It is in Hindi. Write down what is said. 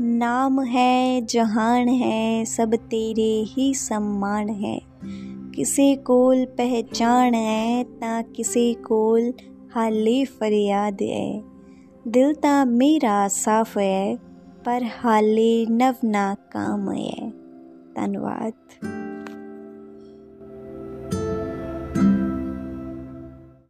नाम है, जहान है, सब तेरे ही सम्मान है। किसे कोल पहचान है ता किसे कोल हाले फरियाद है। दिल ता मेरा साफ़ है, पर हाले नवना काम है। धन्यवाद।